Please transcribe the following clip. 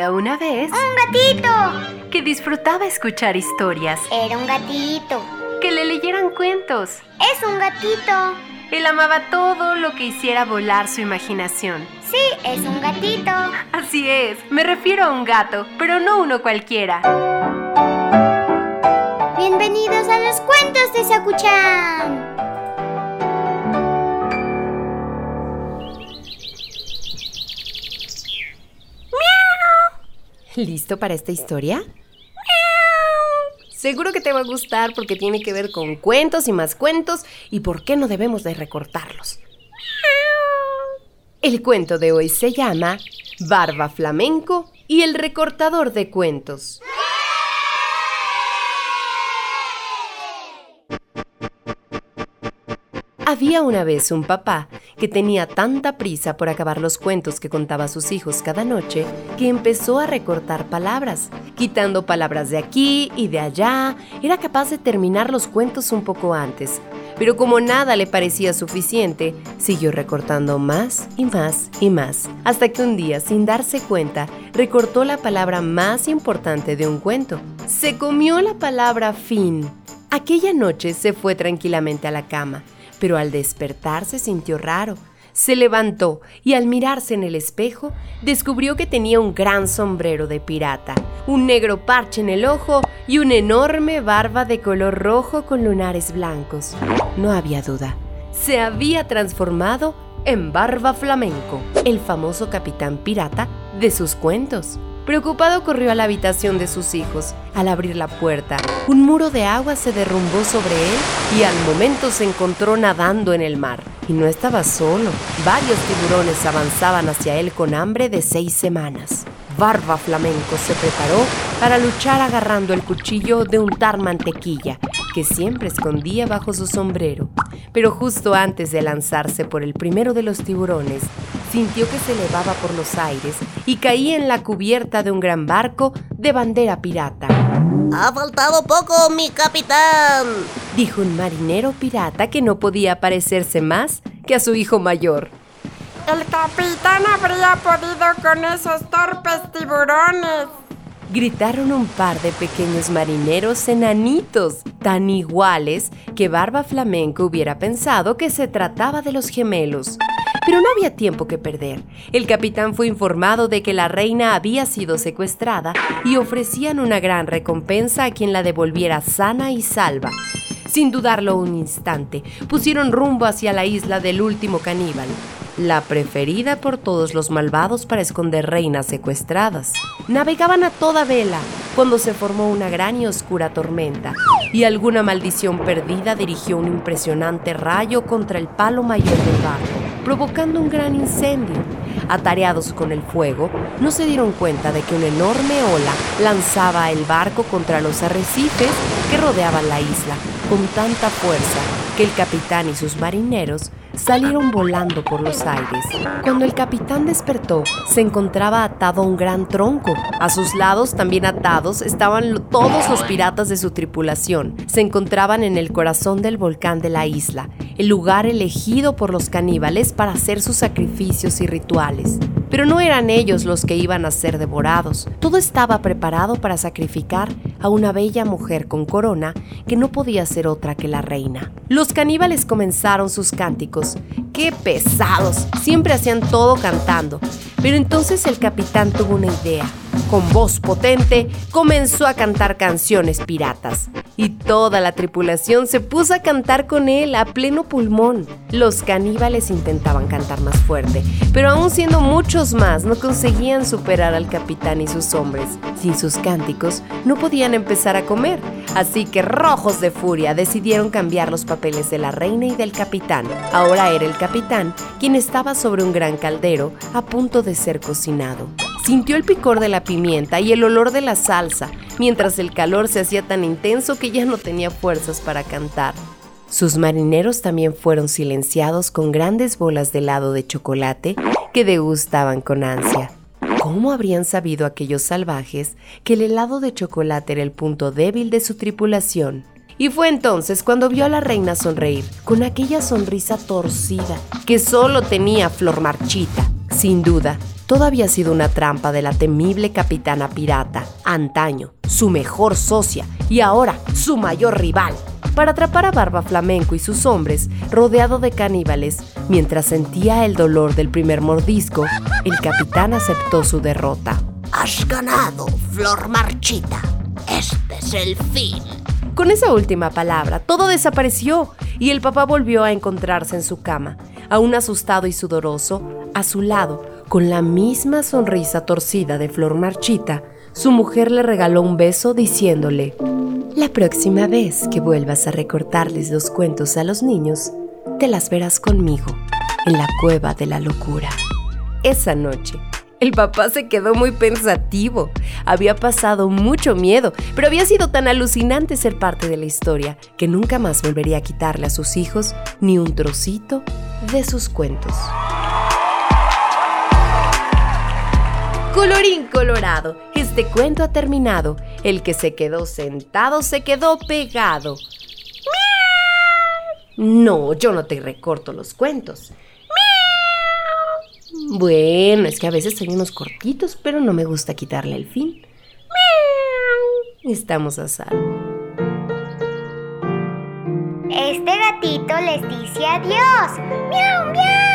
Había una vez ¡Un gatito! que disfrutaba escuchar historias, Era un gatito. que le leyeran cuentos. Es un gatito. Él amaba todo lo que hiciera volar su imaginación. Sí, es un gatito. Así es, me refiero a un gato, pero no uno cualquiera. Bienvenidos a los cuentos de Sakuchan. ¿Listo para esta historia? Seguro que te va a gustar porque tiene que ver con cuentos y más cuentos y por qué no debemos de recortarlos. El cuento de hoy se llama Barba Flamenco y el recortador de cuentos. Había una vez un papá que tenía tanta prisa por acabar los cuentos que contaba a sus hijos cada noche que empezó a recortar palabras, quitando palabras de aquí y de allá. Era capaz de terminar los cuentos un poco antes, pero como nada le parecía suficiente, siguió recortando más y más y más, hasta que un día, sin darse cuenta, recortó la palabra más importante de un cuento. Se comió la palabra fin. Aquella noche se fue tranquilamente a la cama pero al despertar se sintió raro. Se levantó y al mirarse en el espejo descubrió que tenía un gran sombrero de pirata, un negro parche en el ojo y una enorme barba de color rojo con lunares blancos. No había duda. Se había transformado en Barba Flamenco, el famoso capitán pirata de sus cuentos. Preocupado corrió a la habitación de sus hijos. Al abrir la puerta, un muro de agua se derrumbó sobre él y al momento se encontró nadando en el mar. Y no estaba solo. Varios tiburones avanzaban hacia él con hambre de seis semanas. Barba Flamenco se preparó para luchar agarrando el cuchillo de untar mantequilla que siempre escondía bajo su sombrero. Pero justo antes de lanzarse por el primero de los tiburones, sintió que se elevaba por los aires y caía en la cubierta de un gran barco de bandera pirata. Ha faltado poco, mi capitán. Dijo un marinero pirata que no podía parecerse más que a su hijo mayor. El capitán habría podido con esos torpes tiburones. Gritaron un par de pequeños marineros enanitos, tan iguales que Barba Flamenco hubiera pensado que se trataba de los gemelos. Pero no había tiempo que perder. El capitán fue informado de que la reina había sido secuestrada y ofrecían una gran recompensa a quien la devolviera sana y salva. Sin dudarlo un instante, pusieron rumbo hacia la isla del último caníbal, la preferida por todos los malvados para esconder reinas secuestradas. Navegaban a toda vela cuando se formó una gran y oscura tormenta, y alguna maldición perdida dirigió un impresionante rayo contra el palo mayor del barco, provocando un gran incendio. Atareados con el fuego, no se dieron cuenta de que una enorme ola lanzaba el barco contra los arrecifes que rodeaban la isla, con tanta fuerza el capitán y sus marineros salieron volando por los aires. Cuando el capitán despertó, se encontraba atado a un gran tronco. A sus lados, también atados, estaban todos los piratas de su tripulación. Se encontraban en el corazón del volcán de la isla, el lugar elegido por los caníbales para hacer sus sacrificios y rituales. Pero no eran ellos los que iban a ser devorados. Todo estaba preparado para sacrificar a una bella mujer con corona que no podía ser otra que la reina. Los caníbales comenzaron sus cánticos. ¡Qué pesados! Siempre hacían todo cantando. Pero entonces el capitán tuvo una idea. Con voz potente comenzó a cantar canciones piratas. Y toda la tripulación se puso a cantar con él a pleno pulmón. Los caníbales intentaban cantar más fuerte, pero aún siendo muchos más no conseguían superar al capitán y sus hombres. Sin sus cánticos no podían empezar a comer, así que rojos de furia decidieron cambiar los papeles de la reina y del capitán. Ahora era el capitán quien estaba sobre un gran caldero a punto de ser cocinado. Sintió el picor de la pimienta y el olor de la salsa, mientras el calor se hacía tan intenso que ya no tenía fuerzas para cantar. Sus marineros también fueron silenciados con grandes bolas de helado de chocolate que degustaban con ansia. ¿Cómo habrían sabido aquellos salvajes que el helado de chocolate era el punto débil de su tripulación? Y fue entonces cuando vio a la reina sonreír, con aquella sonrisa torcida que solo tenía Flor Marchita. Sin duda, todo había sido una trampa de la temible capitana pirata, antaño, su mejor socia y ahora su mayor rival. Para atrapar a Barba Flamenco y sus hombres, rodeado de caníbales, mientras sentía el dolor del primer mordisco, el capitán aceptó su derrota. Has ganado, Flor Marchita. Este es el fin. Con esa última palabra, todo desapareció y el papá volvió a encontrarse en su cama, aún asustado y sudoroso, a su lado, con la misma sonrisa torcida de Flor Marchita, su mujer le regaló un beso diciéndole, La próxima vez que vuelvas a recortarles los cuentos a los niños, te las verás conmigo en la cueva de la locura. Esa noche, el papá se quedó muy pensativo. Había pasado mucho miedo, pero había sido tan alucinante ser parte de la historia que nunca más volvería a quitarle a sus hijos ni un trocito de sus cuentos. Colorín colorado, este cuento ha terminado. El que se quedó sentado se quedó pegado. No, yo no te recorto los cuentos. Bueno, es que a veces hay unos cortitos, pero no me gusta quitarle el fin. Estamos a salvo. Este gatito les dice adiós. ¡Miau, miau!